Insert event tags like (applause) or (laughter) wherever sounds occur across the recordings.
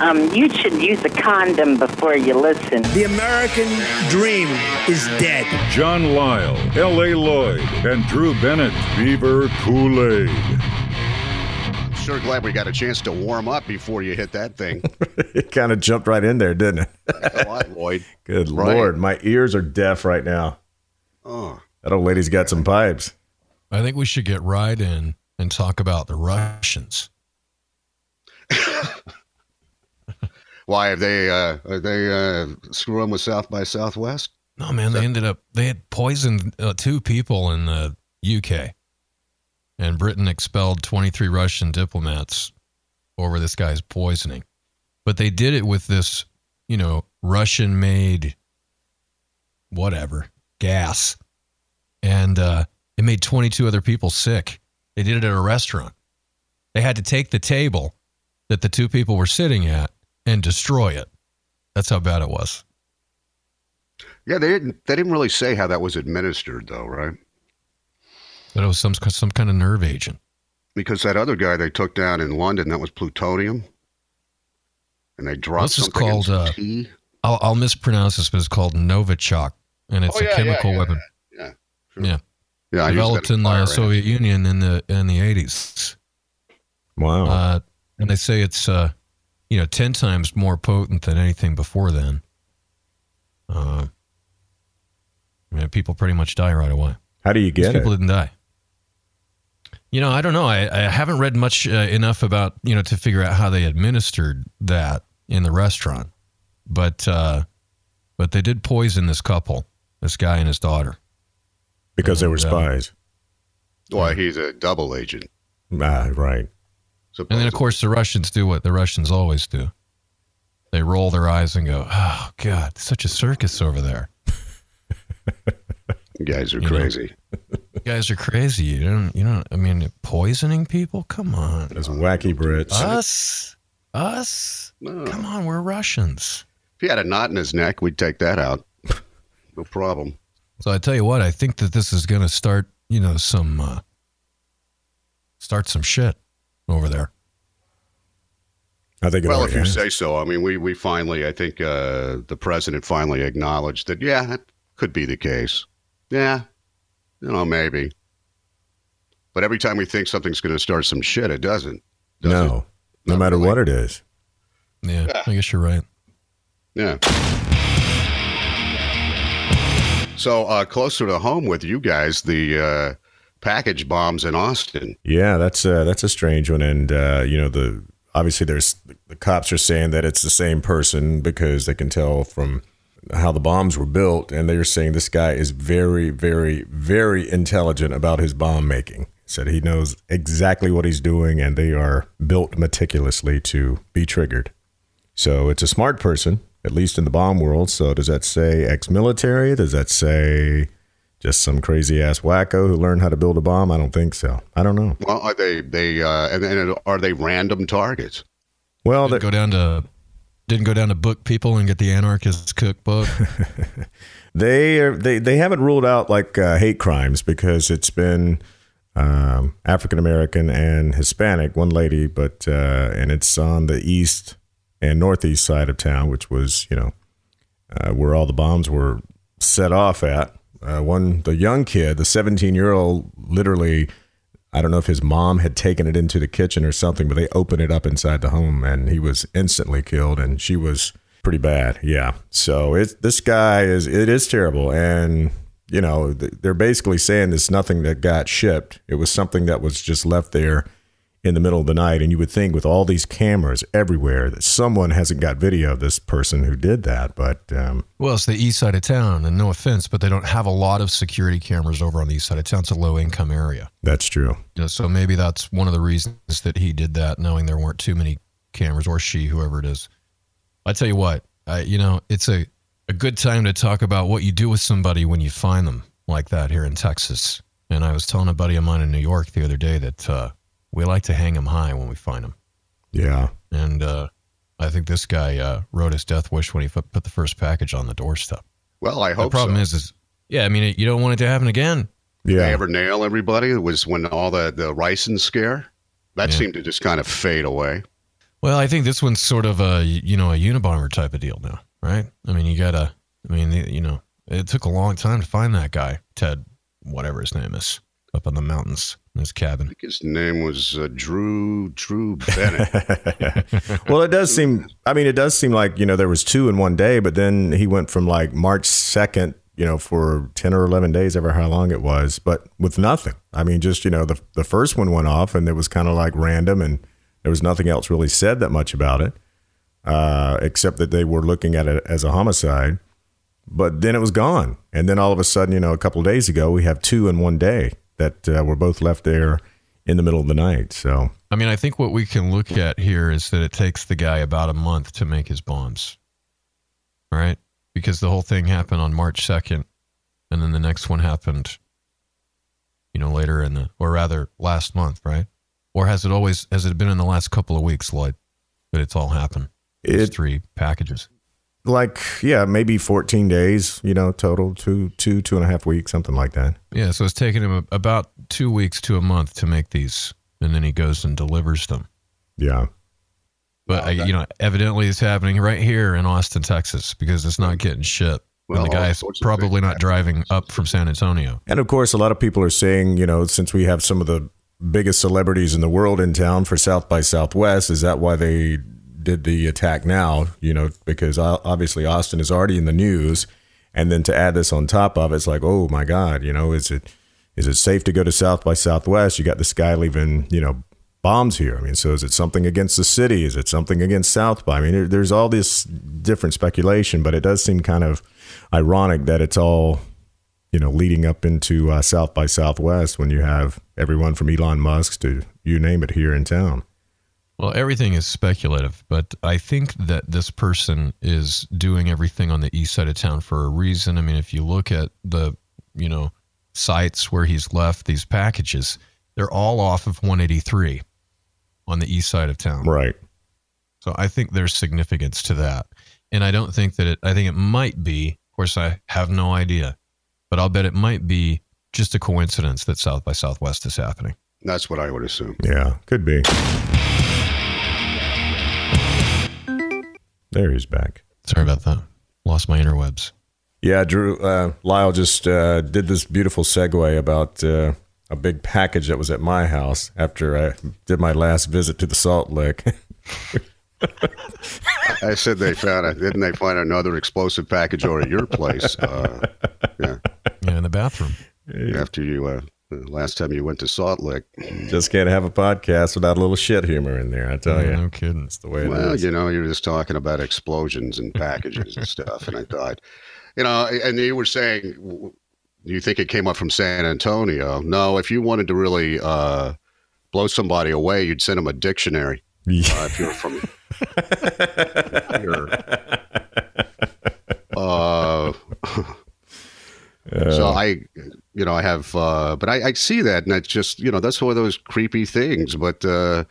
Um, you should use a condom before you listen. The American dream is dead. John Lisle, L.A. Lloyd, and Drew Bennett, Beaver Cool Aid. Sure glad we got a chance to warm up before you hit that thing. (laughs) it kind of jumped right in there, didn't it? a lot, Lloyd. Good Right. lord, my ears are deaf right now. Oh, That old lady's got some pipes. I think we should get right in and talk about the Russians. (laughs) why have they? Uh, are they uh, screwing with South by Southwest? No, man, they ended up they had poisoned uh, two people in the UK, and Britain expelled 23 Russian diplomats over this guy's poisoning. But they did it with this, you know, Russian-made whatever gas, and uh, it made 22 other people sick. They did it at a restaurant. They had to take the table that the two people were sitting at and destroy it. That's how bad it was. Yeah, they didn't. They didn't really say how that was administered, though, right? That it was some some kind of nerve agent. Because that other guy they took down in London, that was plutonium, and they dropped This is something in called, some uh, tea. I'll, I'll mispronounce this, but it's called Novichok, and it's Oh, a yeah, yeah, chemical yeah, weapon. Yeah, Yeah, yeah. I developed in the fire Soviet Union in the in the eighties. Wow. Uh, and they say it's uh, you know ten times more potent than anything before then. Uh, I mean, people pretty much die right away. How do you These get people it? didn't die. You know, I don't know. I, I haven't read much uh, enough about you know to figure out how they administered that in the restaurant, but uh, but they did poison this couple, this guy and his daughter. Because they were Yeah. spies. Why he's a double agent. Ah, right. And then, of course, the Russians do what the Russians always do. They roll their eyes and go, "Oh God, such a circus over there. (laughs) You guys are You know. crazy. You guys are crazy. You don't, you don't. I mean, poisoning people. Come on, Those wacky Brits. us, us. No. Come on, we're Russians." If he had a knot in his neck, we'd take that out. (laughs) No problem. So I tell you what, I think that this is going to start, you know, some uh, start some shit over there. I think it Well, if you has. say so. I mean, we, we finally, I think uh, the president finally acknowledged that, yeah, that could be the case. Yeah, you know, maybe. But every time we think something's going to start some shit, it doesn't. does no, it? no matter really. what it is. Yeah, I guess you're right. Yeah. So uh, closer to home with you guys, the uh, package bombs in Austin. Yeah, that's uh, that's a strange one, and uh, you know the obviously there's the cops are saying that it's the same person because they can tell from how the bombs were built, and they're saying this guy is very, very, very intelligent about his bomb making. Said he knows exactly what he's doing, and they are built meticulously to be triggered. So it's a smart person, at least in the bomb world. So does that say ex-military? Does that say just some crazy ass wacko who learned how to build a bomb? I don't think so. I don't know. Well, are they they uh, and, and are they random targets? Well, Didn't go down to didn't go down to book people and get the anarchist cookbook. (laughs) they are they they haven't ruled out like uh, hate crimes because it's been um, African American and Hispanic, one lady, but uh, and it's on the east and northeast side of town, which was you know uh, where all the bombs were set off at. Uh, one the young kid, the 17 year old, literally. I don't know if his mom had taken it into the kitchen or something, but they opened it up inside the home and he was instantly killed and she was pretty bad. Yeah. So it this guy is it is terrible and you know they're basically saying it's nothing that got shipped. It was something that was just left there in the middle of the night and you would think with all these cameras everywhere that someone hasn't got video of this person who did that, but um, well, it's the east side of town, and no offense, but they don't have a lot of security cameras over on the east side of town. It's a low income area. that's true. You know, so maybe that's one of the reasons that he did that, knowing there weren't too many cameras, or she, whoever it is. I tell you what, I, you know, it's a, a good time to talk about what you do with somebody when you find them like that here in Texas. And I was telling a buddy of mine in New York the other day that uh, we like to hang them high when we find them. Yeah. And uh, I think this guy uh, wrote his death wish when he put, put the first package on the doorstep. Well, I The hope problem so. is, is yeah, I mean, you don't want it to happen again. Did Yeah. they ever nail everybody? It was when all the the ricin scare that Yeah. seemed to just kind of fade away. Well, I think this one's sort of a you know a Unabomber type of deal now, right? I mean, you gotta. I mean, you know, it took a long time to find that guy, Ted, whatever his name is, up in the mountains in his cabin. I think his name was uh, Drew Drew Bennett. (laughs) well, it does seem. I mean, it does seem like you know there was two in one day, but then he went from like March second, you know, for ten or eleven days, ever how long it was, but with nothing. I mean, just you know, the the first one went off, and it was kind of like random, and there was nothing else really said that much about it, uh, except that they were looking at it as a homicide. But then it was gone, and then all of a sudden, you know, a couple of days ago, we have two in one day that uh, were both left there in the middle of the night. So I mean, I think what we can look at here is that it takes the guy about a month to make his bombs, right? Because the whole thing happened on March 2nd, and then the next one happened, you know, later in the, or rather last month, right? Or has it always, has it been in the last couple of weeks, Lloyd, that it's all happened? It's three packages. Like yeah, maybe fourteen days, you know, total two two two and a half weeks, something like that. Yeah, so it's taking him about two weeks to a month to make these, and then he goes and delivers them. Yeah. But uh, you know, evidently it's happening right here in Austin, Texas, because it's not getting shipped. Well, and the guy's probably not driving up from San Antonio. And of course, a lot of people are saying, you know, since we have some of the biggest celebrities in the world in town for South by Southwest, is that why they did the attack now? You know, because obviously Austin is already in the news, and then to add this on top of it, it's like, oh my God, you know, is it is it safe to go to South by Southwest? You got this guy leaving, you know, bombs here. I mean, so is it something against the city? Is it something against South by? I mean, there's all this different speculation, but it does seem kind of ironic that it's all you know, leading up into uh, South by Southwest when you have everyone from Elon Musk to you name it here in town. Well, everything is speculative, but I think that this person is doing everything on the east side of town for a reason. I mean, if you look at the, you know, sites where he's left these packages, they're all off of 183 on the east side of town. Right. So I think there's significance to that. And I don't think that it, I think it might be, of course, I have no idea, but I'll bet it might be just a coincidence that South by Southwest is happening. That's what I would assume. Yeah, could be. There he's back. Sorry about that. Lost my interwebs. Yeah, Drew, uh, Lisle just uh, did this beautiful segue about uh, a big package that was at my house after I did my last visit to the Salt Lick. (laughs) I said they found it. Didn't they find another explosive package over at your place? Uh, yeah, Yeah, in the bathroom. after you, uh, the last time you went to Salt Lick. just can't have a podcast without a little shit humor in there, I tell you. No kidding. That's the way it is. Well, you know, you were just talking about explosions and packages and stuff, and I thought, you know, and you were saying, you think it came up from San Antonio? No, if you wanted to really uh, blow somebody away, you'd send them a dictionary. Uh, if you're from, (laughs) you're, uh, (laughs) so I, you know, I have, uh, but I, I see that, and it's just, you know, that's one of those creepy things. But uh,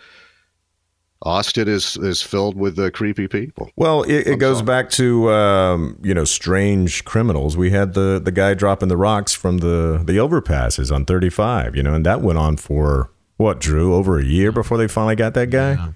Austin is is filled with uh, creepy people. Well, it, it goes sorry. back to um, you know strange criminals. We had the the guy dropping the rocks from the the overpasses on 35, you know, and that went on for what Drew over a year before they finally got that guy. Yeah.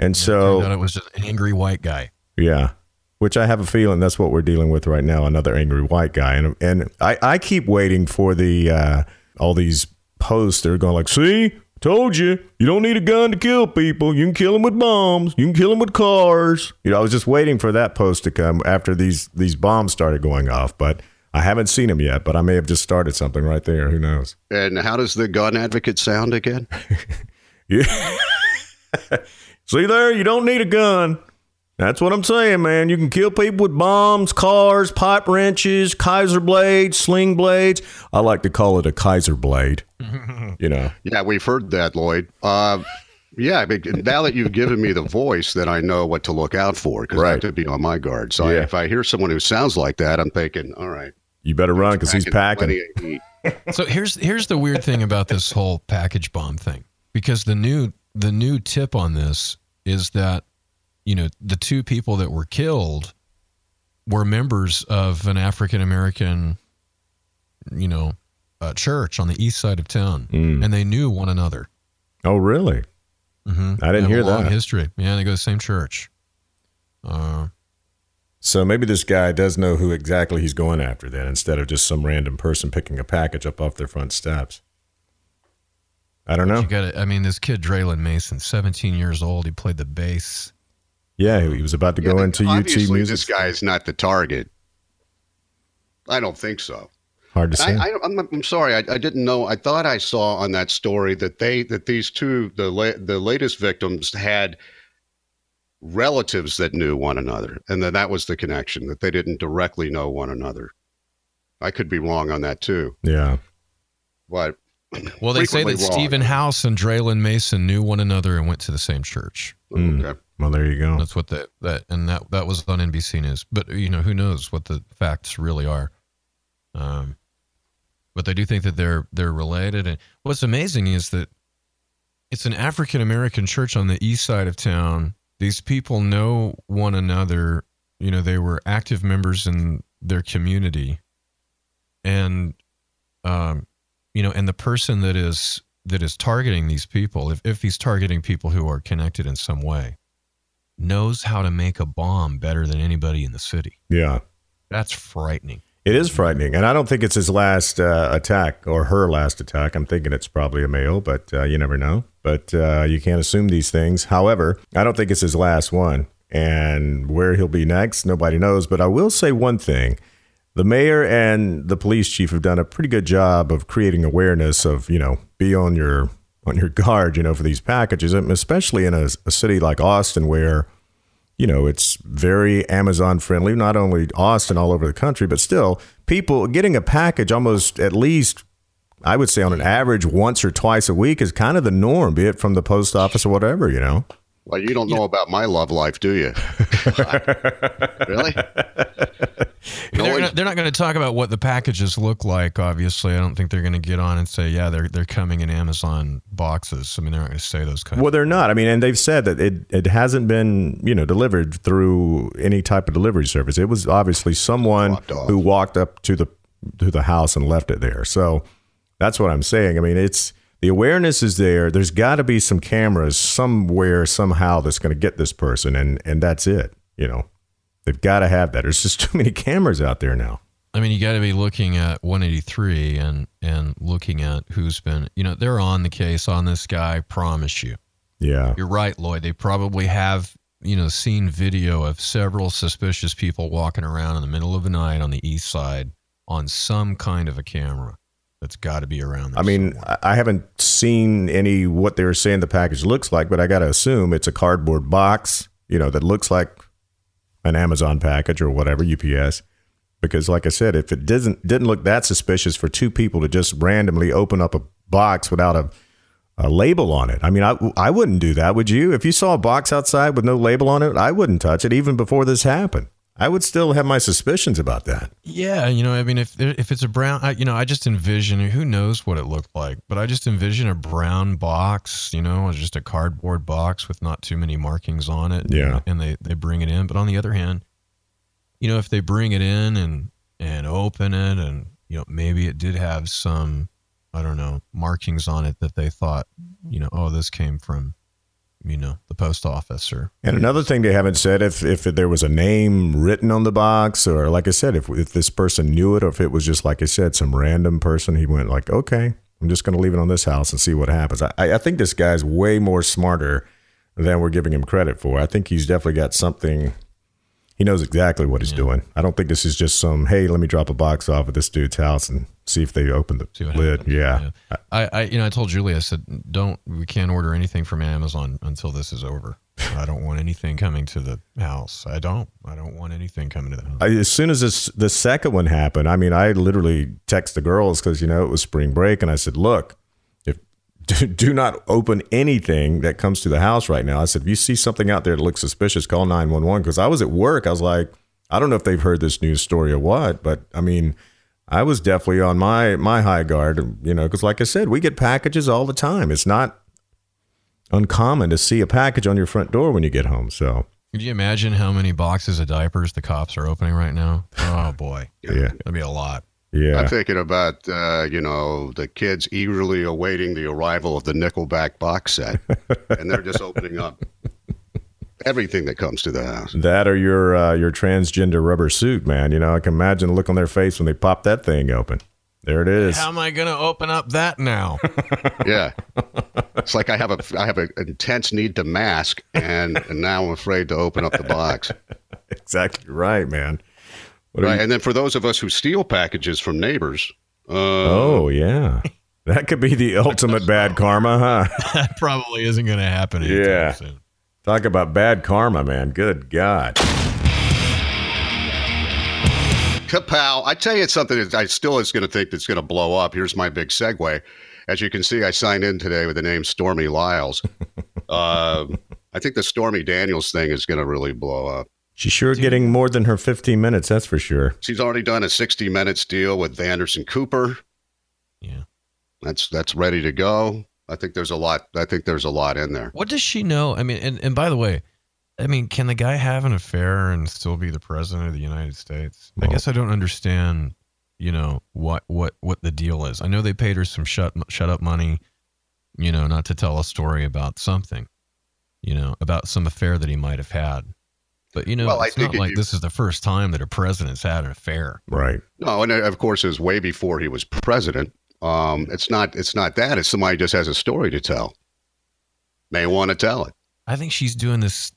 And Turned so it was just an angry white guy. yeah, which I have a feeling that's what we're dealing with right now. Another angry white guy, and and I I keep waiting for the uh, all these posts that are going like, see. Told you, you don't need a gun to kill people. You can kill them with bombs. You can kill them with cars. You know, I was just waiting for that post to come after these these bombs started going off, but I haven't seen them yet. But I may have just started something right there. Who knows? And how does the gun advocate sound again? (laughs) Yeah. (laughs) See there, you don't need a gun. That's what I'm saying, man. You can kill people with bombs, cars, pipe wrenches, Kaiser blades, sling blades. I like to call it a Kaiser blade. (laughs) you know. Yeah, we've heard that, Lloyd. Uh, yeah, but now that you've given me the voice, then I know what to look out for because I Right. have to be on my guard. So I- if I hear someone who sounds like that, I'm thinking, all right, You better run because he's packing. plenty of heat. (laughs) So here's here's the weird thing about this whole package bomb thing, because the new the new tip on this is that you know the two people that were killed were members of an African American, you know, uh, church on the east side of town, Mm. and they knew one another. Oh, really? hmm I didn't hear that. History. Yeah, they go to the same church. Uh, So maybe this guy does know who exactly he's going after then, instead of just some random person picking a package up off their front steps. I don't know. you got I mean, this kid Draylen Mason, 17 years old. He played the bass. Yeah, he was about to Yeah, go into UT music. This guy is not the target. I don't think so. Hard to say. I, I, I'm, I'm sorry. I, I didn't know. I thought I saw on that story that they that these two the la- the latest victims had relatives that knew one another, and that that was the connection that they didn't directly know one another. I could be wrong on that too, yeah. but Well, they say that wrong. Stephan House and Draylen Mason knew one another and went to the same church. Mm. Well, there you go. That's what that that and that that was on NBC News. But you know, who knows what the facts really are. Um, but they do think that they're they're related. And what's amazing is that it's an African American church on the east side of town. These people know one another. You know, they were active members in their community, and um, you know, and the person that is that is targeting these people, if if he's targeting people who are connected in some way, knows how to make a bomb better than anybody in the city. Yeah. That's frightening. It is frightening, and I don't think it's his last uh, attack or her last attack. I'm thinking it's probably a male, but uh, you never know. But uh, you can't assume these things. However, I don't think it's his last one, and where he'll be next, nobody knows. But I will say one thing: the mayor and the police chief have done a pretty good job of creating awareness of you know be on your on your guard, you know, for these packages, um, especially in a, a city like Austin where you know, it's very Amazon friendly, not only Austin, all over the country, but still, people getting a package almost at least, I would say on an average, once or twice a week is kind of the norm, be it from the post office or whatever, you know? Well, you don't know about my love life, do you? (laughs) really? No they're, one- not, they're not going to talk about what the packages look like. Obviously, I don't think they're going to get on and say, "Yeah, they're they're coming in Amazon boxes." I mean, they're not going to say those kinds. Well, they're not. I mean, and they've said that it, it hasn't been, you know, delivered through any type of delivery service. It was obviously someone who walked up to the to the house and left it there. So that's what I'm saying. I mean, it's the awareness is there. There's got to be some cameras somewhere somehow that's going to get this person, and and that's it. You know, they've got to have that. There's just (laughs) too many cameras out there now. I mean, you got to be looking at 183 and and looking at who's been. You know, they're on the case on this guy. Promise you. Yeah. You're right, Lloyd. They probably have, you know, seen video of several suspicious people walking around in the middle of the night on the east side on some kind of a camera that's got to be around. I mean, somewhere. I I haven't seen any what they were saying the package looks like, but I got to assume it's a cardboard box, you know, that looks like an Amazon package or whatever UPS. Because, like I said, if it doesn't didn't look that suspicious for two people to just randomly open up a box without a, a label on it, I mean, I I wouldn't do that, would you? If you saw a box outside with no label on it, I wouldn't touch it even before this happened. I would still have my suspicions about that. yeah, you know, I mean, if if it's a brown, I, you know, I just envision who knows what it looked like, but I just envision a brown box, you know, just a cardboard box with not too many markings on it. Yeah. and they they bring it in. But on the other hand, you know, if they bring it in and and open it, and you know, maybe it did have some, I don't know, markings on it that they thought, you know, oh, this came from, you know, the post office or And another thing they haven't said if if there was a name written on the box or like I said if if this person knew it or if it was just like I said some random person he went like okay I'm just going to leave it on this house and see what happens. I I think this guy's way more smarter than we're giving him credit for. I think he's definitely got something. He knows exactly what he's doing. I don't think this is just some hey let me drop a box off at this dude's house and see if they open the lid. happens. Yeah. I, I, you know, I told Julie, I said, don't, we can't order anything from Amazon until this is over. I don't want anything coming to the house. I don't. I don't want anything coming to the house. I, as soon as this the second one happened, I mean, I literally text the girls because you know it was spring break, and I said, "Look, do, do not open anything that comes to the house right now." I said, "If you see something out there that looks suspicious, call nine one one." Because I was at work, I was like, I don't know if they've heard this news story or what, but I mean, I was definitely on my my high guard, you know, because like I said, we get packages all the time. It's not uncommon to see a package on your front door when you get home. So Could you imagine how many boxes of diapers the cops are opening right now? Oh boy, yeah. that'd be a lot. Yeah. I'm thinking about uh, you know the kids eagerly awaiting the arrival of the Nickelback box set, and they're just opening up everything that comes to the house. That or your uh, your transgender rubber suit, man. You know, I can imagine the look on their face when they pop that thing open. There it is. How am I going to open up that now? (laughs) Yeah, it's like I have a I have an intense need to mask, and, and now I'm afraid to open up the box. (laughs) exactly right, man. What Right, you- and then for those of us who steal packages from neighbors, uh, oh yeah, that could be the (laughs) ultimate bad karma, huh? (laughs) that probably isn't going to happen. anytime Yeah. soon. Talk about bad karma, man. Good God. Kapow! I tell you, it's something that I still is going to think that's going to blow up. Here's my big segue. As you can see, I signed in today with the name Stormy Lisles. (laughs) uh, I think the Stormy Daniels thing is going to really blow up. She's sure getting more than her 15 minutes, that's for sure. She's already done a 60 minutes deal with Anderson Cooper. Yeah. That's that's ready to go. I think there's a lot. I think there's a lot in there. What does she know? I mean, and, and by the way, I mean, can the guy have an affair and still be the president of the United States? I guess I don't understand, you know, what what what the deal is. I know they paid her some shut shut up money, you know, not to tell a story about something, you know, about some affair that he might have had. But you know, Well, I it's think not like you- this is the first time that a president's had an affair. Right. No, and uh, of course, it was way before he was president. Um, it's not. It's not that. It's somebody just has a story to tell. May want to tell it. I think she's doing this,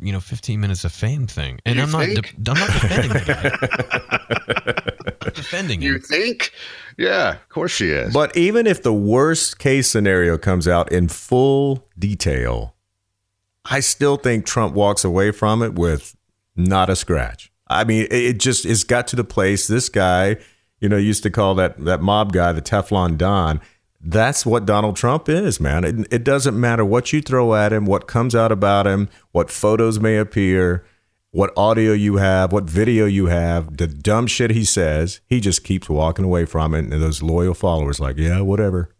you know, 15 minutes of fame thing, and You I'm not, de- I'm not defending the guy. (laughs) I'm defending You him. think? Yeah, of course she is. But even if the worst case scenario comes out in full detail, I still think Trump walks away from it with not a scratch. I mean, it just it's got to the place. This guy, you know, used to call that that mob guy the Teflon Don. That's what Donald Trump is, man. It, it doesn't matter what you throw at him, what comes out about him, what photos may appear, what audio you have, what video you have, the dumb shit he says. He just keeps walking away from it, and those loyal followers like, yeah, whatever.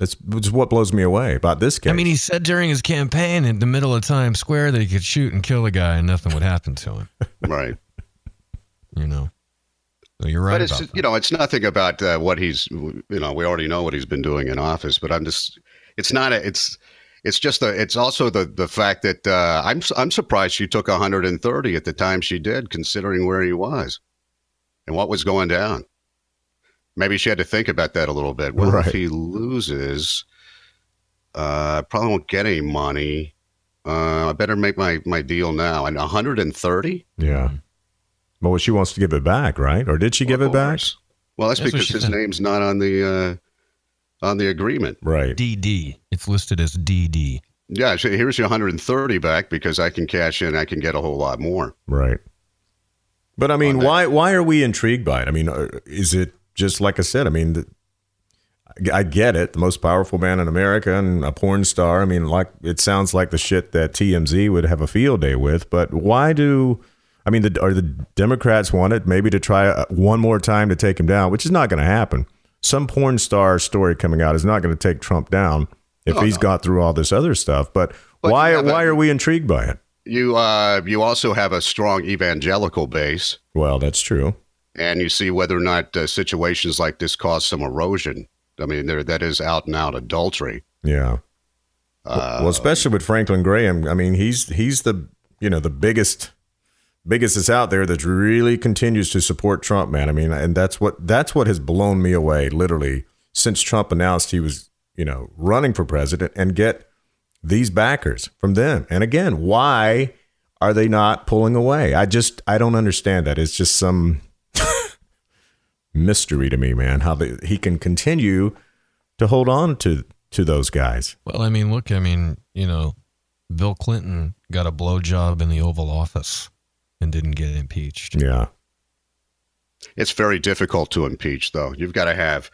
That's, that's what blows me away about this case. I mean, he said during his campaign in the middle of Times Square that he could shoot and kill a guy and nothing would happen to him. (laughs) right. You know, so you're right but it's about that. you know it's nothing about uh, what he's you know we already know what he's been doing in office but i'm just it's not a, it's it's just the it's also the the fact that uh, i'm i'm surprised she took 130 at the time she did considering where he was and what was going down maybe she had to think about that a little bit well Right. if he loses uh I probably won't get any money uh i better make my my deal now and 130 yeah. Well, she wants to give it back, right? Or did she give it back? well that's, That's because his said. name's not on the uh on the agreement Right. DD. It's listed as DD. Yeah, so here's your 130 back because I can cash in. I can get a whole lot more. Right. But I mean, why why are we intrigued by it? I mean, uh, is it just like I said? I mean, the, I get it. The most powerful man in America and a porn star. I mean, like it sounds like the shit that TMZ would have a field day with. But why do? I mean, the, are the Democrats want it maybe to try uh, one more time to take him down, which is not going to happen. Some porn star story coming out is not going to take Trump down if No, he's no. got through all this other stuff. But, But why a- why are we intrigued by it? You uh, you also have a strong evangelical base, Well, that's true. And you see whether or not uh, situations like this cause some erosion. I mean, there that is out and out adultery. Yeah. Uh, well, especially with Franklin Graham. I mean, he's he's the you know the biggest biggest that's out there that really continues to support Trump, man. I mean, and that's what that's what has blown me away, literally, since Trump announced he was you know running for president, and get these backers from them. And again, why are they not pulling away? I just I don't understand that. It's just some mystery to me, man. How they, he can continue to hold on to to those guys. Well, I mean, look, I mean, you know, Bill Clinton got a blowjob in the Oval Office and didn't get impeached. Yeah. it's very difficult to impeach, though. You've got to have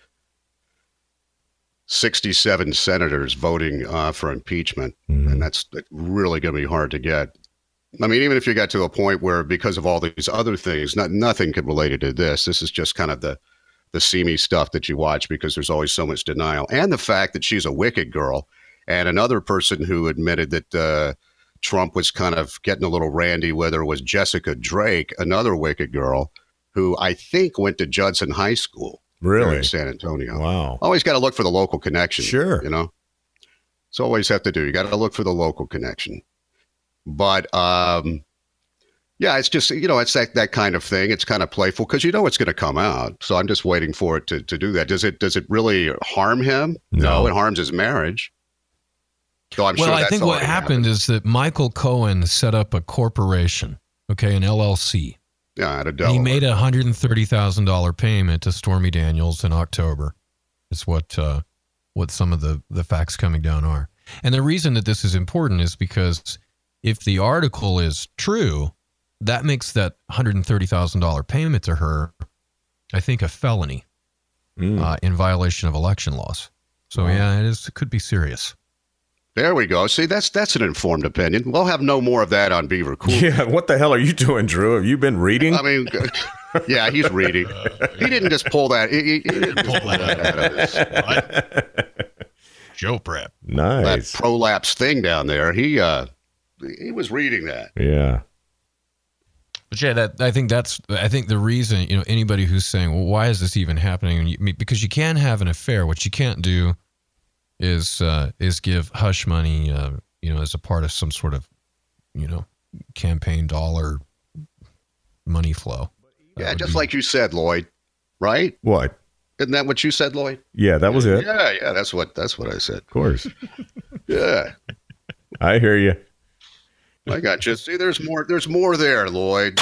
67 senators voting uh, for impeachment, and that's really going to be hard to get. I mean, even if you got to a point where, because of all these other things, not, nothing could related to this. This is just kind of the the seamy stuff that you watch because there's always so much denial, and the fact that she's a wicked girl, and another person who admitted that uh, Trump was kind of getting a little randy with her was Jessica Drake, another wicked girl, who I think went to Judson High School Really? in San Antonio. Wow. Always got to look for the local connection. Sure. You know, it's always have to do. You got to look for the local connection. But um, yeah, it's just you know, it's that that kind of thing. It's kind of playful because you know it's going to come out. So I'm just waiting for it to to do that. Does it does it really harm him? No. it harms his marriage. So I'm well, sure I think what happened is that Michael Cohen set up a corporation, okay, an LLC. Yeah, out of Delaware. he made a hundred and thirty thousand dollar payment to Stormy Daniels in October. Is what uh, what some of the the facts coming down are. And the reason that this is important is because if the article is true, that makes that hundred and thirty thousand dollar payment to her, I think, a felony Mm. uh, in violation of election laws. So Wow. yeah, it is. It could be serious. There we go. See, that's that's an informed opinion. We'll have no more of that on Beaver Cool. (laughs) Yeah, what the hell are you doing, Drew? Have you been reading? I mean, yeah, he's reading. (laughs) He didn't just pull that. He, he- he didn't pull that out of his, Joe prep. Nice. That prolapse thing down there. He uh, he was reading that. Yeah. But yeah, that I think that's I think the reason you know anybody who's saying, well, why is this even happening? You, because you can have an affair. What you can't do is uh, is give hush money, uh, you know, as a part of some sort of you know campaign dollar money flow. That Yeah, just be- like you said, Lloyd. Right? What? Isn't that what you said, Lloyd? Yeah, that was it. Yeah, yeah. That's what that's what I said. Of course. (laughs) Yeah, I hear you. I got you. See, there's more. There's more there, Lloyd.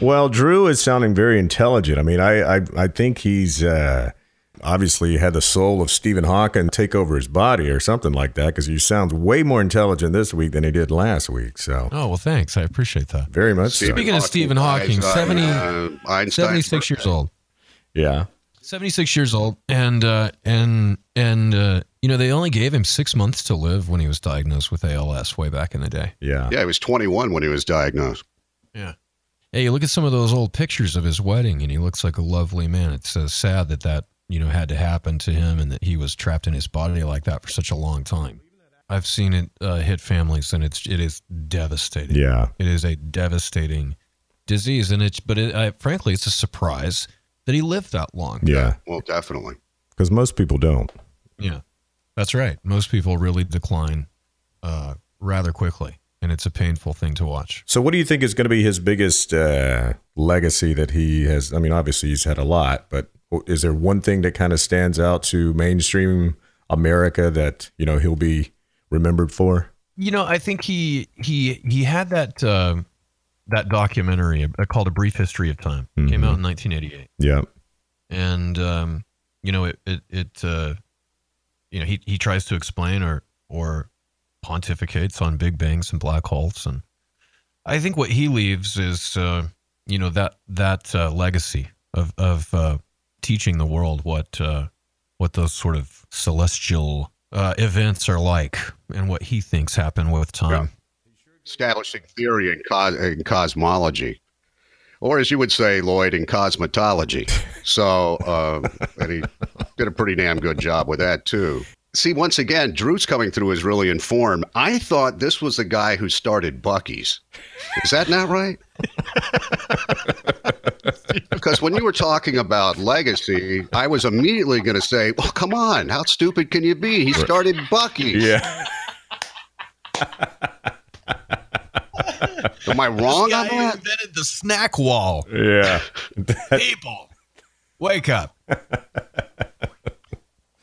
Well, Drew is sounding very intelligent. I mean, I I, I think he's uh, obviously had the soul of Stephen Hawking take over his body or something like that because he sounds way more intelligent this week than he did last week. So Oh well, thanks. I appreciate that. very much so. Speaking of Stephen Hawking, 70 uh, Einstein's 76 years old. Yeah. 76 years old and uh, and and uh, you know they only gave him six months to live when he was diagnosed with ALS way back in the day. Yeah. Yeah, he was 21 when he was diagnosed. Yeah. Hey, you look at some of those old pictures of his wedding, and he looks like a lovely man. It's uh, sad that that you know had to happen to him, and that he was trapped in his body like that for such a long time. I've seen it uh, hit families, and it's it is devastating. Yeah. It is a devastating disease, and it's but it, I, frankly, it's a surprise that he lived that long. Yeah. Well, definitely. Because most people don't. Yeah, that's right. Most people really decline uh, rather quickly, and it's a painful thing to watch. So, what do you think is going to be his biggest uh, legacy that he has? I mean, obviously he's had a lot, but is there one thing that kind of stands out to mainstream America that you know he'll be remembered for? You know, I think he he he had that uh, that documentary uh, called A Brief History of Time. Came Mhm. out in 1988, Yeah. and um, you know it it, it uh, you know he he tries to explain or or pontificates on big bangs and black holes, and I think what he leaves is uh, you know that that uh, legacy of of uh, teaching the world what uh, what those sort of celestial uh, events are like and what he thinks happen with time. Establishing theory in, cos- in cosmology, or as you would say, Lloyd, in cosmetology. So, uh, and he did a pretty damn good job with that too. See, once again, Drew's coming through is really informed. I thought this was the guy who started Buc-ee's. Is that not right? (laughs) Because when you were talking about legacy, I was immediately going to say, "Well, come on, how stupid can you be? He started Buc-ee's." Yeah. (laughs) (laughs) Am I wrong on Guy who that? invented the snack wall. Yeah. (laughs) People, wake up.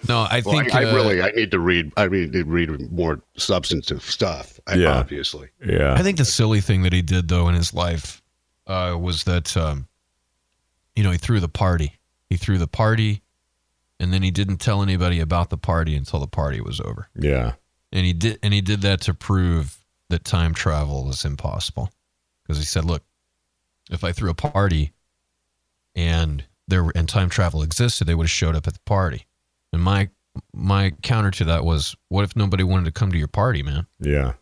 no, I Well, think I, I uh, really I need to read. I need to read more substantive stuff. Yeah. Obviously, Yeah. I think the silly thing that he did though in his life uh, was that um, you know he threw the party. He threw the party, and then he didn't tell anybody about the party until the party was over. Yeah. And he did, and he did that to prove that time travel is impossible. Because he said, "Look, if I threw a party, and there were, and time travel existed, they would have showed up at the party." And my my counter to that was, "What if nobody wanted to come to your party, man? Yeah.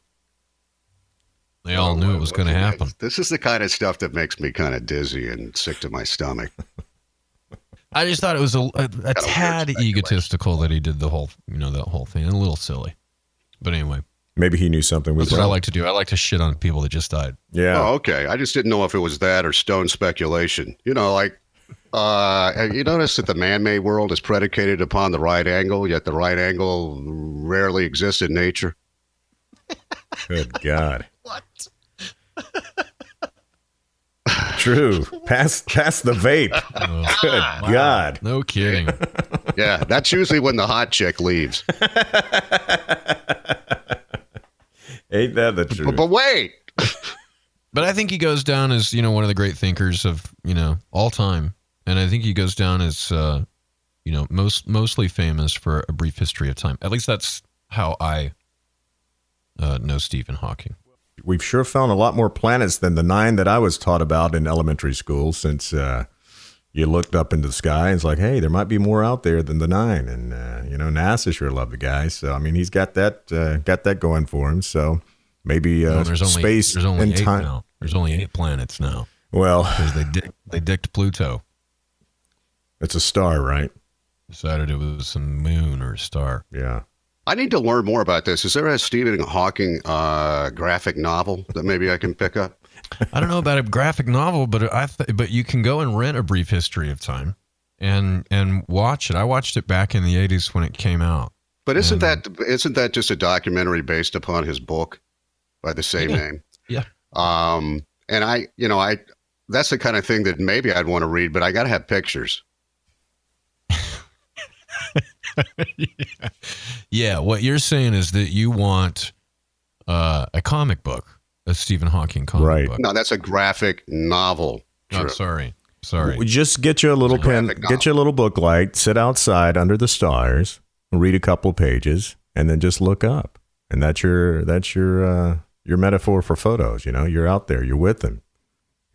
They all knew it was going to happen." This is the kind of stuff that makes me kind of dizzy and sick to my stomach. (laughs) I just thought it was a, a, a weird tad egotistical that he did the whole, you know, that whole thing, and a little silly. But anyway, Maybe he knew something we That's what I like to do. I like to shit on people that just died. Yeah. Oh, okay. I just didn't know if it was that or stone speculation. You know, like, uh, you notice that the man-made world is predicated upon the right angle, yet the right angle rarely exists in nature? Good God. (laughs) What? (laughs) True. Pass pass the vape. (laughs) Oh, Good God. no kidding. Yeah, that's usually when the hot chick leaves. Ain't that the But, truth? but wait, (laughs) But I think he goes down as you know one of the great thinkers of you know all time, and I think he goes down as uh, you know most mostly famous for a brief history of time. At least that's how I uh, know Stephen Hawking. We've sure found a lot more planets than the nine that I was taught about in elementary school since uh, you looked up into the sky and it's like, hey, there might be more out there than the nine. And, uh, you know, NASA sure loved the guy. So, I mean, he's got that, uh, got that going for him. So maybe uh, Well, there's only space there's only and eight time. now. There's only eight planets now Well, because they dick, they dicked Pluto. it's a star, right? Decided it was some moon or a star. Yeah. I need to learn more about this. Is there a Stephen Hawking uh, graphic novel that maybe I can pick up? (laughs) I don't know about a graphic novel, but I th- but you can go and rent a brief history of time and and watch it. I watched it back in the 80s when it came out. But isn't And- that isn't that just a documentary based upon his book by the same Yeah. name? (laughs) Yeah. Um, and I, you know, I that's the kind of thing that maybe I'd want to read, but I got to have pictures. Yeah, (laughs) yeah, what you're saying is that you want uh, a comic book, a Stephen Hawking comic Right. book. No, that's a graphic novel. Oh, sorry. Sorry. We Just get you a little pen, graphic get you a little book light, sit outside under the stars, read a couple pages, and then just look up. And that's your that's your uh, your metaphor for photos. You know, you're out there, you're with them,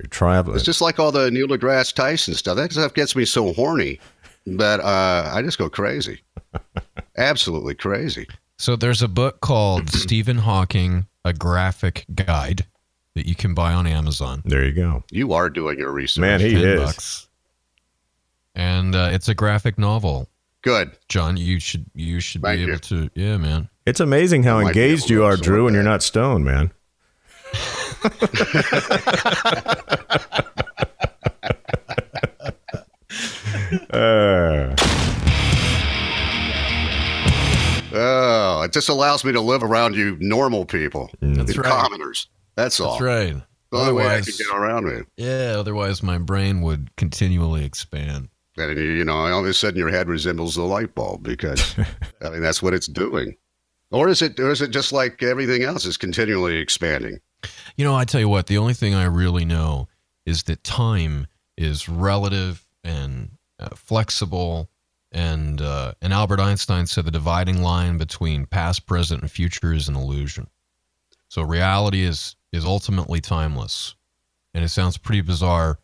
you're traveling. It's just like all the Neil deGrasse Tyson stuff. That stuff gets me so horny that uh, I just go crazy. (laughs) Absolutely crazy. So there's a book called (clears throat) Stephen Hawking: A Graphic Guide that you can buy on Amazon. there you go, You are doing your research. man. He 10 is. bucks. And uh, it's a graphic novel. Good. John, you should you should Thank be able to yeah, man. It's amazing how I engaged you are, Drew, and you're not stoned, man. (laughs) (laughs) uh, Oh, it just allows me to live around you normal people, That's you right. commoners. That's all. That's right. The only way I Otherwise, can get around it. yeah. Otherwise, my brain would continually expand. And you you know, all of a sudden your head resembles the light bulb because (laughs) I mean that's what it's doing. Or is it or is it just like everything else is continually expanding? You know, I tell you what, the only thing I really know is that time is relative and uh, flexible. And uh, and Albert Einstein said the dividing line between past, present, and future is an illusion. So reality is is ultimately timeless, and it sounds pretty bizarre,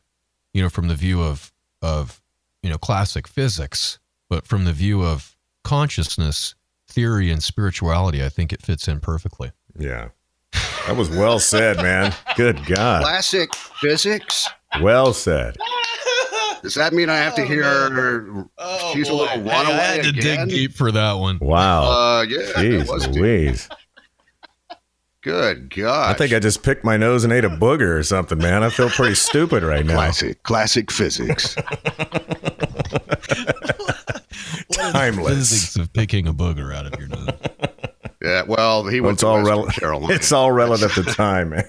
you know, from the view of of you know classic physics, but from the view of consciousness, theory, and spirituality, I think it fits in perfectly. yeah, that was well said, man. Good God, Classic physics? well said. Does that mean I have to hear she's a little I runaway had to again? dig deep for that one. Wow, Uh, yeah, it was. Louise. Good God. I think I just picked my nose and ate a booger or something, man. I feel pretty stupid right now. classic, classic physics. (laughs) Timeless. Physics of picking a booger out of your nose. yeah, well, he Well, went it's to all Western rel- Carolina. (laughs) It's all relative to (laughs) time, man.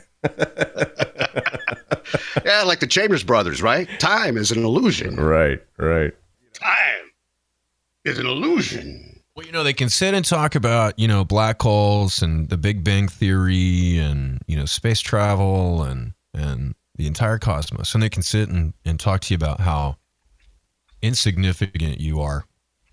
(laughs) yeah, like the Chambers brothers, right? Time is an illusion. Right, right. Time is an illusion. Well, you know, they can sit and talk about, you know, black holes and the Big Bang Theory and, you know, space travel and and the entire cosmos. And they can sit and, and talk to you about how insignificant you are,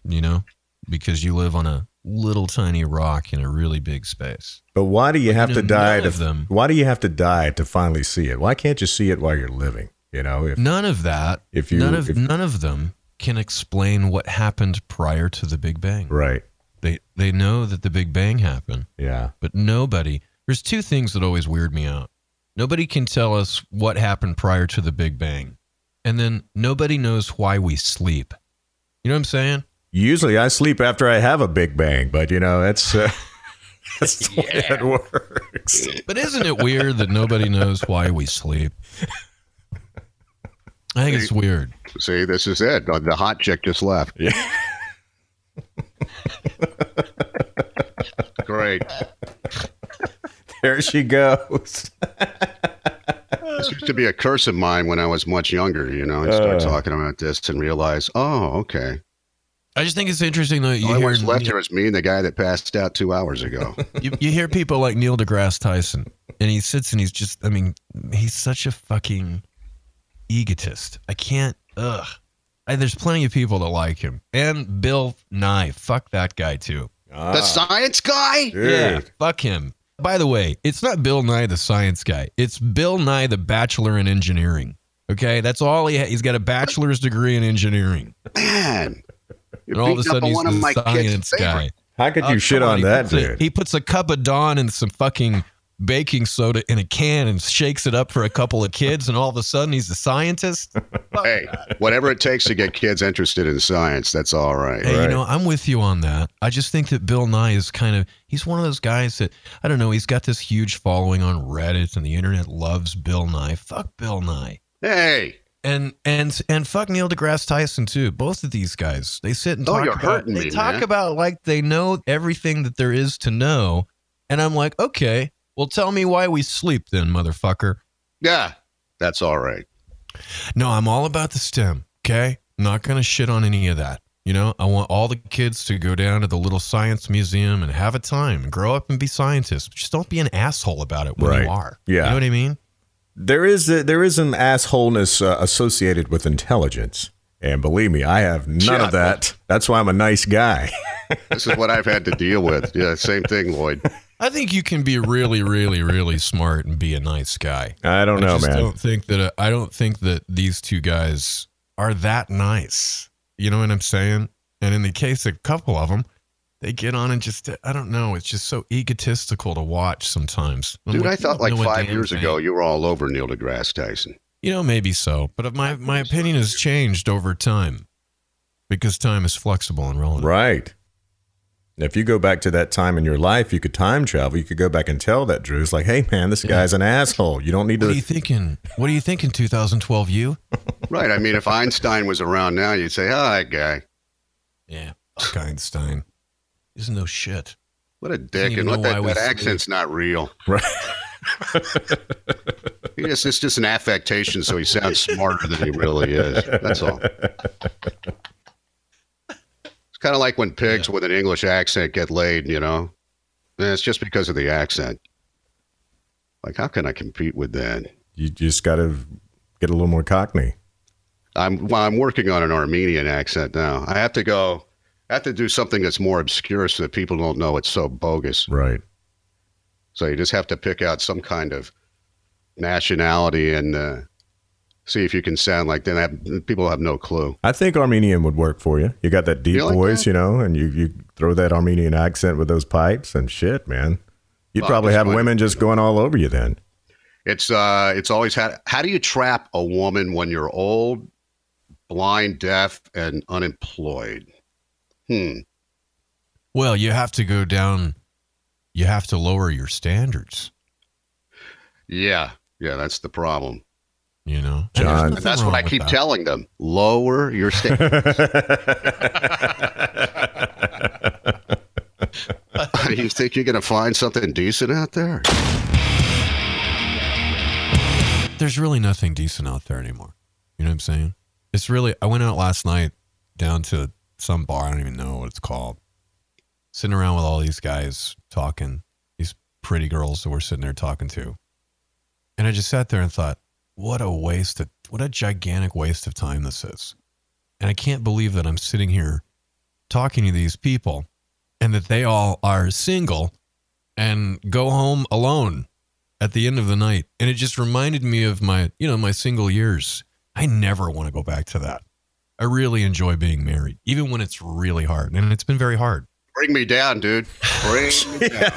you know, because you live on a little tiny rock in a really big space. But why do you have to die to them- why do you have to die to finally see it? Why can't you see it while you're living? You know, if None of that, If you- none of if- none of them can explain what happened prior to the Big Bang. right. They they know that the Big Bang happened, Yeah. but nobody. There's two things that always weird me out. Nobody can tell us what happened prior to the Big Bang, and then nobody knows why we sleep. You know what I'm saying? Usually I sleep after I have a big bang, but you know, it's uh, (laughs) That's the way it works. But isn't it weird that nobody knows why we sleep? I think it's weird. See, this is it. The hot chick just left. Yeah. (laughs) Great. There she goes. This used to be a curse of mine when I was much younger. You know, I started Uh. talking about this and realize, oh, okay. I just think it's interesting that The you only hear one's left here is me and the guy that passed out two hours ago. (laughs) you, you hear people like Neil deGrasse Tyson, and he sits and he's just, I mean, he's such a fucking egotist. I can't, ugh. I, there's plenty of people that like him. And Bill Nye, fuck that guy too. Ah. the science guy? Dude. Yeah, fuck him. By the way, it's not Bill Nye the science guy. It's Bill Nye the bachelor in engineering. Okay, that's all he. Ha- he's got a bachelor's degree in engineering, Man. You're and all of a sudden he's one the my science guy. How could you Oh, shit on that puts a- dude? he puts a cup of Dawn and some fucking baking soda in a can and shakes it up for a couple of kids, and all of a sudden he's a scientist. (laughs) Hey, whatever it takes to get kids interested in science, that's all right. Hey, Right. you know, I'm with you on that. I just think that Bill Nye is kind of he's one of those guys that I don't know, he's got this huge following on Reddit and the internet loves Bill Nye. Fuck Bill Nye. Hey, And and and fuck Neil deGrasse Tyson too. Both of these guys, they sit and Oh, talk you're about they me, talk man. about like they know everything that there is to know. And I'm like, okay, well tell me why we sleep then, motherfucker. yeah, that's all right. No, I'm all about the STEM. Okay. I'm not going to shit on any of that. You know, I want all the kids to go down to the little science museum and have a time and grow up and be scientists. Just don't be an asshole about it when Right. you are. Yeah. You know what I mean? There is a, there is an assholeness uh, associated with intelligence, and believe me, I have none Yeah. of that. That's why I'm a nice guy. (laughs) This is what I've had to deal with. Yeah, same thing, Lloyd. I think you can be really, really, really smart and be a nice guy. I don't I know, just man. I don't think that uh, I don't think that these two guys are that nice. You know what I'm saying? And in the case of a couple of them, they get on and just I don't know. It's just so egotistical to watch sometimes. I'm Dude, like, I thought like five years thing. ago you were all over Neil deGrasse Tyson. You know, maybe so, but my my opinion has changed over time because time is flexible and relative. Right. If you go back to that time in your life, you could time travel. You could go back and tell that Drew. It's like, hey man, this guy's an asshole. You don't need What are to. you thinking? What are you thinking? 2012, you? (laughs) Right. I mean, if Einstein was around now, you'd say, oh, that guy. Yeah, Einstein. He's no shit. What a dick. And what that, that accent's not real. Right. He just, it's just an affectation so he sounds smarter than he really is. That's all. It's kind of like when pigs with an English accent get laid, you know? And it's just because of the accent. Like, how can I compete with that? You just got to get a little more cockney. I'm well, I'm working on an Armenian accent now. I have to go. I have to do something that's more obscure so that people don't know it's so bogus. Right. So you just have to pick out some kind of nationality and uh, see if you can sound like then Have, people have no clue. I think Armenian would work for you. You got that deep You like voice, that? you know, and you, you throw that Armenian accent with those pipes and shit, man. You'd Well, probably have women just going all over you then. It's uh, it's always how how do you trap a woman when you're old, blind, deaf, and unemployed? Hmm. Well, you have to go down. You have to lower your standards. Yeah, yeah, that's the problem. You know, John. And that's what I keep that. telling them: lower your standards. (laughs) you think you're gonna find something decent out there? There's really nothing decent out there anymore. You know what I'm saying? It's really. I went out last night down to some bar. I don't even know what it's called. Sitting around with all these guys talking, these pretty girls that we're sitting there talking to, and I just sat there and thought, what a waste of, what a gigantic waste of time this is. And I can't believe that I'm sitting here talking to these people and that they all are single and go home alone at the end of the night. And it just reminded me of my, you know, my single years. I never want to go back to that. I really enjoy being married, even when it's really hard. And it's been very hard. Bring me down, dude. Bring (laughs) me down.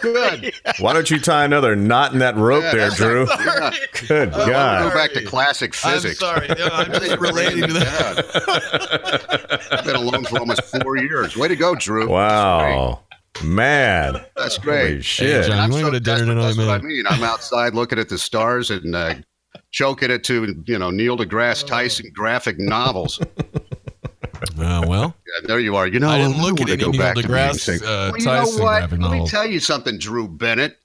Good. Why don't you tie another knot in that rope Yeah, there, that's- Drew? Yeah. Good Go God. Go back to classic physics. I'm sorry. I'm just relating to that. I've been alone for almost four years. Way to go, Drew. Wow. Man, That's great. Holy shit. John, I'm wanna so go to dinner tonight, that's what I man? mean. I'm outside looking at the stars and uh, choking it to you know Neil deGrasse Tyson graphic novels. (laughs) Uh, well, Yeah, there you are. You know, I didn't look at wanna any go Neil back to deGrasse sick. uh, Well, you know Tyson what? graphic Let me tell you something, Drew Bennett.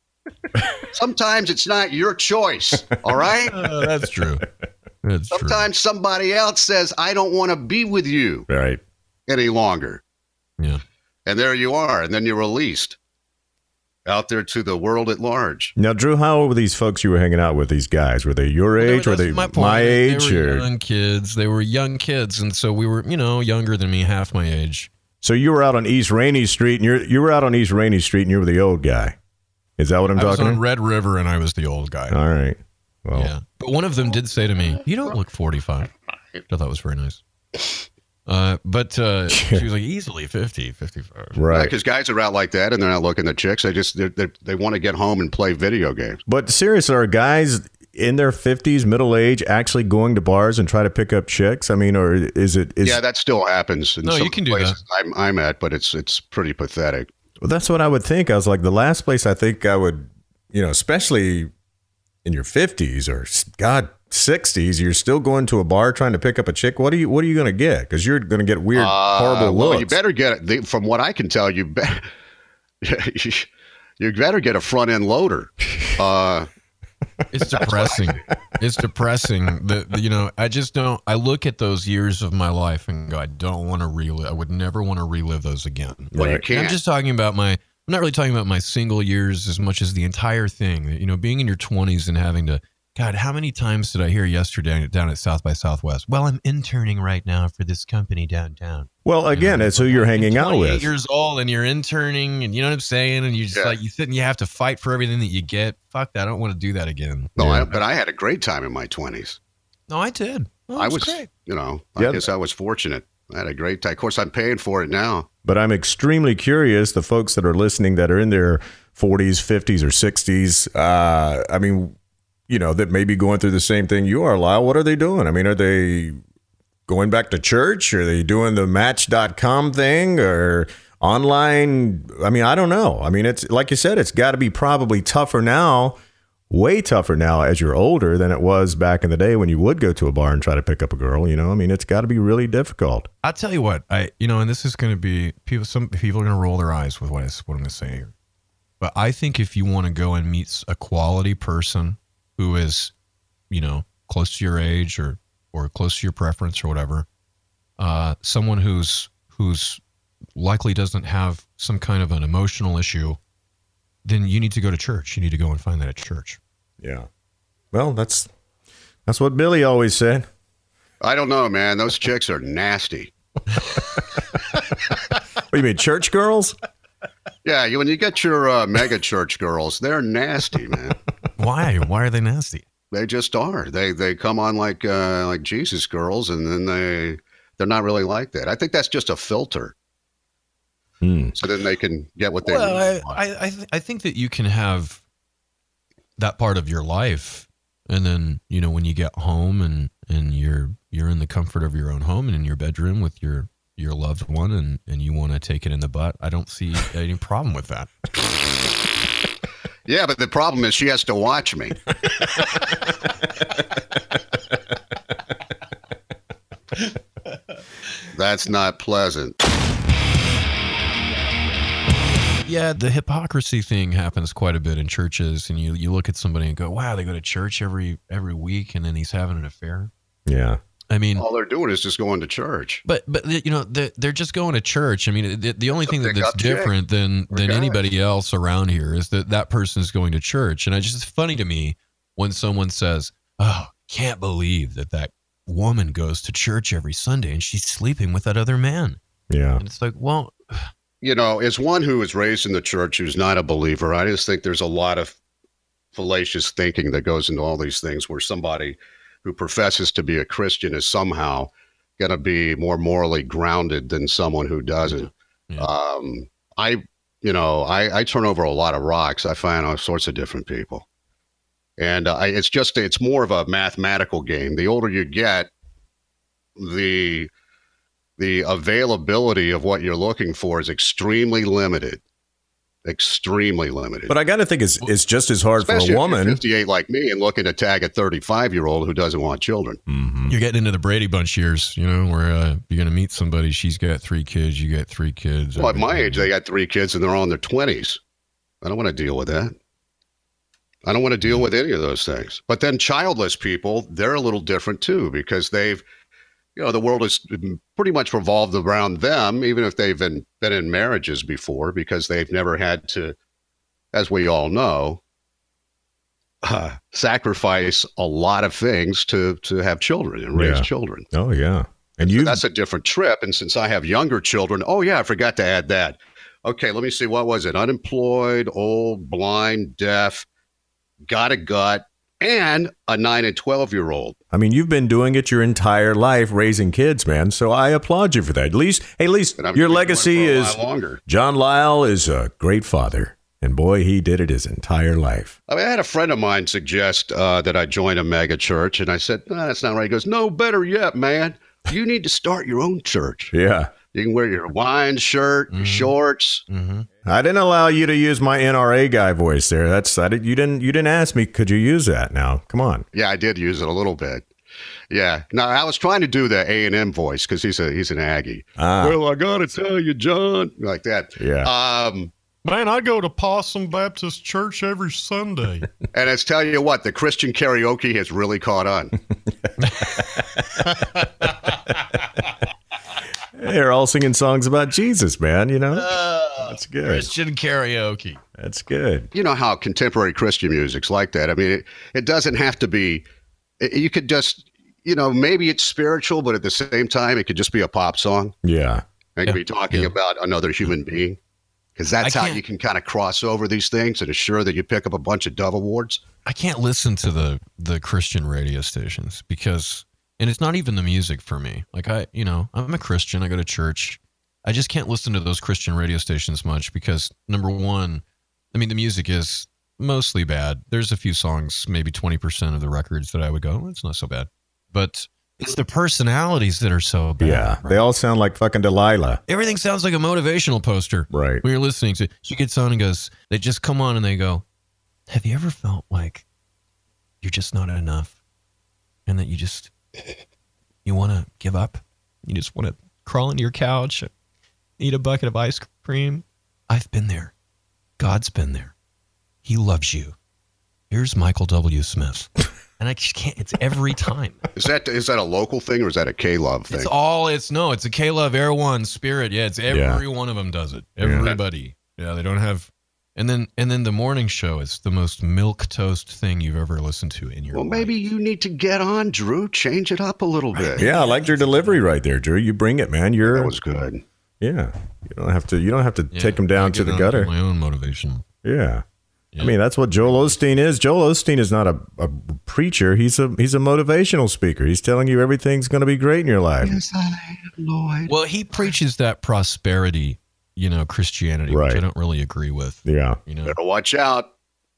(laughs) Sometimes it's not your choice. All right. (laughs) Uh, that's true. That's true. Sometimes somebody else says, "I don't want to be with you right? any longer," Yeah. and there you are, and then you're released out there to the world at large. Now, Drew, how old were these folks you were hanging out with? These guys were they your Well, age? Were they my, my, age? They were or young kids. They were young kids, and so we were, you know, younger than me, half my age. so you were out on East Rainey Street, and you're you were out on East Rainey Street, and you were the old guy. Is that what I'm I was talking? on Red River, and I was the old guy. All right. Well, Yeah. But one of them did say to me, You don't look 45. I thought that was very nice. Uh, but uh, (laughs) she was like, Easily 50, 55. right. Because guys are out like that, and they're not looking at chicks. They just they they they want to get home and play video games. But seriously, are guys in their 50s, middle age, actually going to bars and try to pick up chicks? I mean, or is it? Is, yeah, that still happens. In No, some you can do places I'm, I'm at, but it's it's pretty pathetic. Well, that's what I would think. I was like, the last place I think I would, you know, especially in your 50s or God 60s, you're still going to a bar trying to pick up a chick. What are you? What are you going to get? Because you're going to get weird, Uh, horrible well, looks. you better get it. From what I can tell, you be, (laughs) you better get a front end loader. (laughs) Uh, It's depressing. it's depressing. The, the- you know, I just don't. I look at those years of my life and go, I don't want to relive. I would never want to relive those again. well, you Right. And I'm just talking about my. I'm not really talking about my single years as much as the entire thing. You know, being in your 20s and having to. God, how many times did I hear yesterday down at South by Southwest? Well, I'm interning right now for this company downtown. well, again, it's who you're hanging out 28 with. years old and you're interning and you know what I'm saying? And you just Yeah. like, you sit and you have to fight for everything that you get. Fuck that. I don't want to do that again. no, Yeah. I, but I had a great time in my twenties. No, I did. Oh, I was, great. you know, I Yeah. guess I was fortunate. I had a great time. Of course, I'm paying for it now. But I'm extremely curious. The folks that are listening that are in their 40s, 50s, or 60s, uh, I mean, you know, that may be going through the same thing you are, Lisle. What are they doing? I mean, are they going back to church? Are they doing the match.com thing or online? I mean, I don't know. I mean, it's like you said, it's got to be probably tougher now, way tougher now as you're older than it was back in the day when you would go to a bar and try to pick up a girl. You know, I mean, it's got to be really difficult. I'll tell you what, I you know, and this is going to be people. Some people are going to roll their eyes with what, I, what I'm going to say here, but I think if you want to go and meet a quality person who is, you know, close to your age or or close to your preference or whatever, uh, someone who's who's likely doesn't have some kind of an emotional issue, then you need to go to church. You need to go and find that at church. Yeah. Well, that's that's what Billy always said. I don't know, man. Those chicks are nasty. (laughs) What do you mean, church girls? Yeah, you, when you get your uh, mega church girls, they're nasty, man. Why? Why are they nasty? They just are. They they come on like uh, like Jesus girls, and then they they're not really like that. I think that's just a filter, Hmm. so then they can get what they. Well, really I want. I I, th- I think that you can have that part of your life, and then you know when you get home and and you're you're in the comfort of your own home and in your bedroom with your your loved one, and and you want to take it in the butt. I don't see (laughs) any problem with that. yeah, but the problem is she has to watch me. (laughs) that's not pleasant. Yeah, the hypocrisy thing happens quite a bit in churches, and you you look at somebody and go, "Wow, they go to church every every week, and then he's having an affair." Yeah. I mean, All they're doing is just going to church. But but you know they're, they're just going to church. I mean, the, the only So thing that, that's up chick different than or than guy. anybody else around here is that that person is going to church. And I just it's funny to me when someone says, "Oh, can't believe that that woman goes to church every Sunday and she's sleeping with that other man." Yeah. And it's like, well, you know, as one who was raised in the church who's not a believer, I just think there's a lot of fallacious thinking that goes into all these things where somebody who professes to be a Christian is somehow going to be more morally grounded than someone who doesn't. Yeah. Um, I, you know, I, I turn over a lot of rocks. I find all sorts of different people. And uh, I, it's just, it's more of a mathematical game. The older you get, the the availability of what you're looking for is extremely limited. Extremely limited. But I got to think it's it's just as hard Especially for a if woman. you're 58 like me and looking to tag a 35 year old who doesn't want children. Mhm. You're getting into the Brady Bunch years, you know, where uh, you're going to meet somebody. She's got three kids. You got three kids. Well, at my everything. age, they got three kids and they're all in their 20s. I don't want to deal with that. I don't want to deal with any of those things. But then childless people, they're a little different too because they've, you know, the world has pretty much revolved around them, even if they've been, been in marriages before, because they've never had to, as we all know, uh, sacrifice a lot of things to to have children and raise Yeah. children. Oh yeah, and you that's a different trip. And since I have younger children, oh yeah, I forgot to add that. Okay, let me see. What was it? Unemployed, old, blind, deaf, got a gut, and a nine and twelve year old. I mean, you've been doing it your entire life, raising kids, man. So I applaud you for that. At least, at least your gonna be doing legacy it for a is longer. John Lisle is a great father, and boy, he did it his entire life. I, mean, I had a friend of mine suggest uh, that I join a mega church, and I said, no, "That's not right." He goes, "No, better yet, man. You need to start your own church. Yeah, You can wear your wine shirt, your Mhm. shorts. Mhm. I didn't allow you to use my NRA guy voice there. That's I did, you didn't you didn't ask me. Could you use that now? Come on. Yeah, I did use it a little bit. Yeah. Now I was trying to do the A and M voice because he's a he's an Aggie. Ah, Well, I gotta tell you, John, like that. yeah. Um, Man, I go to Possum Baptist Church every Sunday. (laughs) and it's tell you what, the Christian karaoke has really caught on. (laughs) (laughs) They're all singing songs about Jesus, man. You know, uh, that's good. Christian karaoke. That's good. you know how contemporary Christian music's like that. I mean, it, it doesn't have to be. it- you could just, you know, maybe it's spiritual, but at the same time, it could just be a pop song. Yeah. It could Yeah, be talking yeah. about another human being. Because that's I how you can kind of cross over these things and assure that you pick up a bunch of Dove Awards. I can't listen to the the Christian radio stations because and it's not even the music for me. Like I, you know, I'm a Christian, I go to church. I just can't listen to those Christian radio stations much because number 1, I mean the music is mostly bad. There's a few songs, maybe 20% of the records that I would go, "Oh, it's not so bad. But it's the personalities that are so bad. Yeah. They all sound like fucking Delilah. Everything sounds like a motivational poster Right. when you're listening to she gets on and goes they just come on and they go have you ever felt like you're just not enough and that you just you want to give up you just want to crawl into your couch eat a bucket of ice cream i've been there god's been there he loves you here's michael w smith (laughs) and i just can't it's every time Is that is that a local thing or is that a K Love thing? it's all it's no, it's a K Love Air One Spirit. Yeah, it's every one of them does it. Everybody. Yeah. they don't have and then and then the morning show is the most milk toast thing you've ever listened to in your well, life. maybe you need to get on, Drew. Change it up a little bit. Yeah, I liked your delivery right there, Drew. You bring it, man. You're That was good. yeah. You don't have to. You don't have to Yeah, take them down I to get the on gutter. My own motivation. Yeah. Yeah. I mean, that's what Joel Osteen is. Joel Osteen is not a, a preacher. He's a he's a motivational speaker. He's telling you everything's going to be great in your life. Yes, I am, Lloyd. Well, he preaches that prosperity, you know, Christianity, which I don't really agree with. Yeah. You know, Better watch out.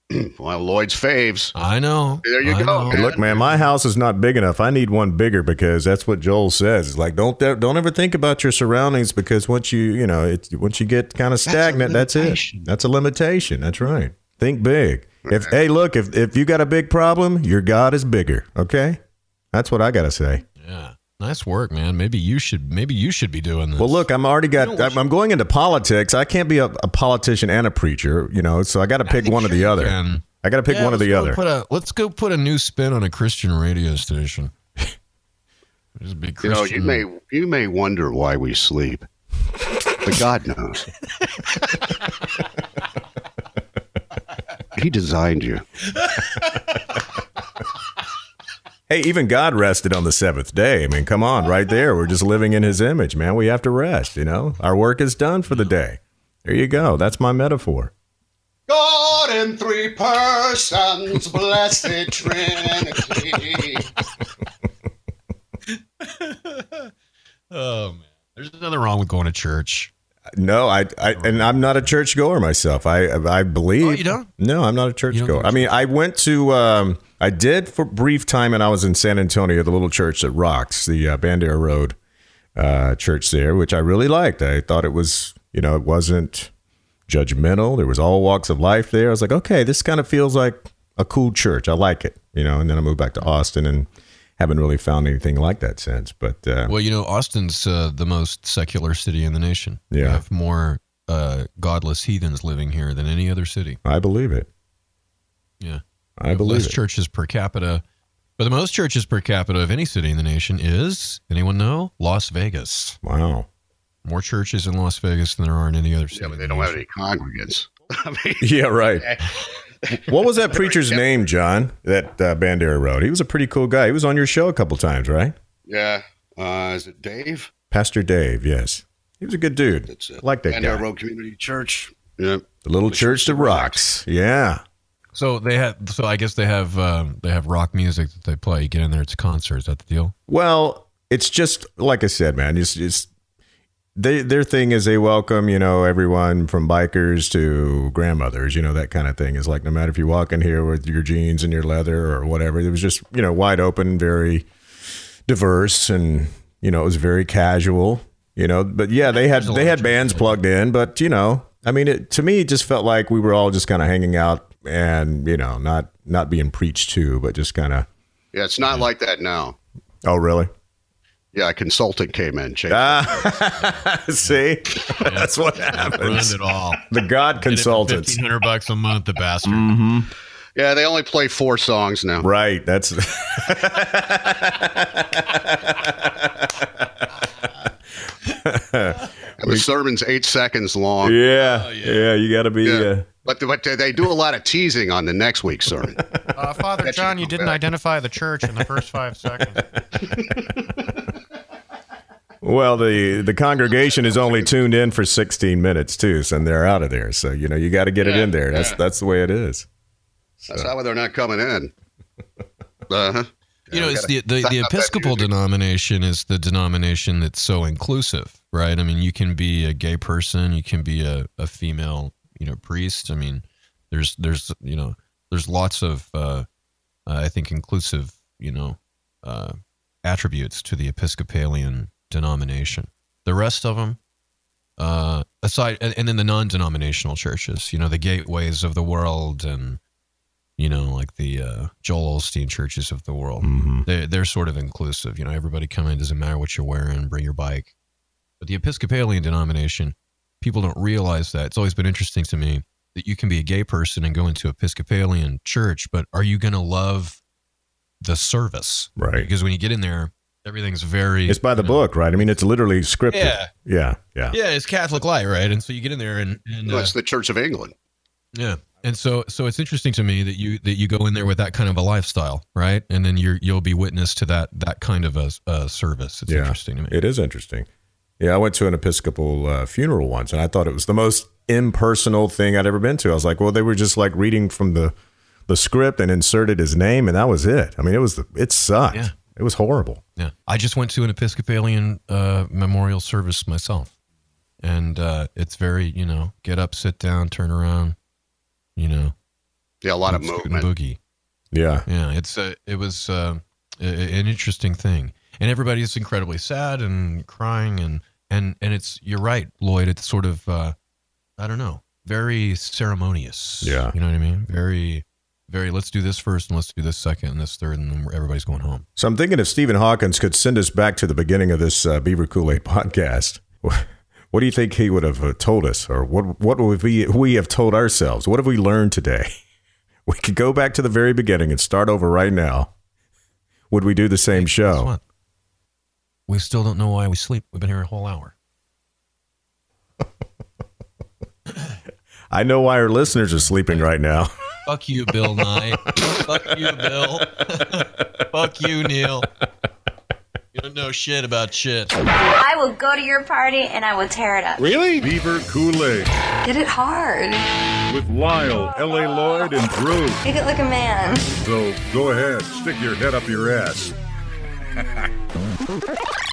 (clears throat) well, Lloyd's faves. I know. There you I go, man. Look, man, my house is not big enough. I need one bigger because that's what Joel says. It's like don't don't ever think about your surroundings because once you you know it's once you get kind of stagnant, that's, it. That's a limitation. That's right. Think big. If mm-hmm. hey, look, if if you got a big problem, your God is bigger. Okay, that's what I got to say. Yeah. Nice work, man. Maybe you should maybe you should be doing this. Well, look, I'm already got. I'm, I'm going into politics. I can't be a, a politician and a preacher, you know. So I got to pick one or the other. can. I got to pick Yeah, one or the other. Put a, let's go put a new spin on a Christian radio station. (laughs) Just be big You know, Christian. you may you may wonder why we sleep, but God knows. (laughs) he designed you. (laughs) Hey, even God rested on the seventh day. I mean, come on, right there. We're just living in His image, man. We have to rest. You know, our work is done for the day. There you go. That's my metaphor. God in three persons, blessed (laughs) Trinity. (laughs) oh man, there's nothing wrong with going to church. No, I, I and I'm not a church goer myself. I I believe. Oh, you don't? No, I'm not a church goer. I mean, I went to. Um, I did for brief time, and I was in San Antonio, the little church that rocks, the uh, Bandera Road uh, church there, which I really liked. I thought it was, you know, it wasn't judgmental. There was all walks of life there. I was like, okay, this kind of feels like a cool church. I like it, you know. And then I moved back to Austin and haven't really found anything like that since. But uh, Well, you know, Austin's uh, the most secular city in the nation. We Yeah. have more uh, godless heathens living here than any other city. I believe it. Yeah. I believe less it. churches per capita. But the most churches per capita of any city in the nation is, anyone know? Las Vegas. Wow. More churches in Las Vegas than there are in any other city. Yeah, but they the don't have any congregants. (laughs) I mean, Yeah, right. (laughs) what was that (laughs) preacher's name, John? That uh, Bandera Road. He was a pretty cool guy. He was on your show a couple times, right? yeah. Uh, is it Dave? Pastor Dave. Yes, he was a good dude. That's it. like that Bandera guy. Road Community Church. Yeah. The little church that rocks. Yeah. So they have. So I guess they have. Um, they have rock music that they play. You get in there, it's a concert. Is that the deal? Well, it's just like I said, man. It's just they their thing is they welcome you know everyone from bikers to grandmothers. You know that kind of thing is like no matter if you walk in here with your jeans and your leather or whatever. It was just you know wide open, very diverse, and you know it was very casual. You know, but yeah, they had they had bands plugged in, but you know, I mean, it, to me, it just felt like we were all just kind of hanging out and you know not not being preached to, but just kind of. Yeah, it's not like that now. Oh, really? Yeah, a consultant came in. Changed Ah, (laughs) see, that's what Ruined happens. it all. The God consultants, Fifteen hundred bucks a month, the bastard. Yeah, they only play four songs now. right? That's (laughs) the sermon's eight seconds long. yeah, yeah. You got to be. Yeah. Uh, But, but they do a lot of teasing on the next week's sermon. Uh, Father That John, you didn't back. identify the church in the first five seconds. (laughs) well, the the congregation is only tuned in for 16 minutes too, so they're out of there. So you know you got to get it in there. That's yeah. that's the way it is. That's how they're not coming in. Uh-huh. You know, we the the, the Episcopal denomination is the denomination that's so inclusive, right? I mean, you can be a gay person, you can be a, a female, you know, priest. I mean, there's there's you know there's lots of uh, uh, I think inclusive you know uh, attributes to the Episcopalian denomination. The rest of them, uh, aside and, and then the non-denominational churches, you know, the gateways of the world and you know, like the uh, Joel Osteen churches of the world. Mhm. They're, they're sort of inclusive. You know, everybody come in, doesn't matter what you're wearing, bring your bike. But the Episcopalian denomination, people don't realize that. It's always been interesting to me that you can be a gay person and go into Episcopalian church, but are you going to love the service? Right. Because when you get in there, everything's very. It's by the you know, book, right? I mean, it's literally scripted. Yeah. Yeah. Yeah. Yeah, it's Catholic light, right? And so you get in there and, and No, uh, it's the Church of England. Yeah. And so so it's interesting to me that you that you go in there with that kind of a lifestyle, right? And then you're you'll be witness to that that kind of a, a service. It's Yeah. interesting to me. It is interesting. Yeah, I went to an Episcopal uh, funeral once, and I thought it was the most impersonal thing I'd ever been to. I was like, well, they were just like reading from the the script and inserted his name, and that was it. I mean, it was the, it sucked. Yeah. It was horrible. yeah. I just went to an Episcopalian uh, memorial service myself. And uh, it's very, you know, get up, sit down, turn around, you know, Yeah, a lot of scoot and movement. boogie. Yeah, Yeah, it's uh, it was uh, a- a- an interesting thing, and everybody is incredibly sad and crying, and and and it's you're right, Lloyd. It's sort of uh, I don't know, very ceremonious. Yeah. you know what I mean. Very, very. Let's do this first, and let's do this second, and this third, and then everybody's going home. So I'm thinking if Stephen Hawkins could send us back to the beginning of this uh, Beaver Cool Aid (laughs) podcast, what do you think he would have uh, told us, or what what would we we have told ourselves? What have we learned today? (laughs) We could go back to the very beginning and start over right now. Would we do the same Guess show? We still don't know why we sleep. We've been here a whole hour. (laughs) I know why our listeners are sleeping right now. (laughs) Fuck you, Bill Nye. Fuck you, Bill. (laughs) Fuck you, Neil. You don't know shit about shit. I will go to your party and I will tear it up. Really? Beaver Cool-Aid Get it hard. with Lisle, L.A. Lloyd, and Drew. Make it like a man. So go ahead, stick your head up your ass. (laughs)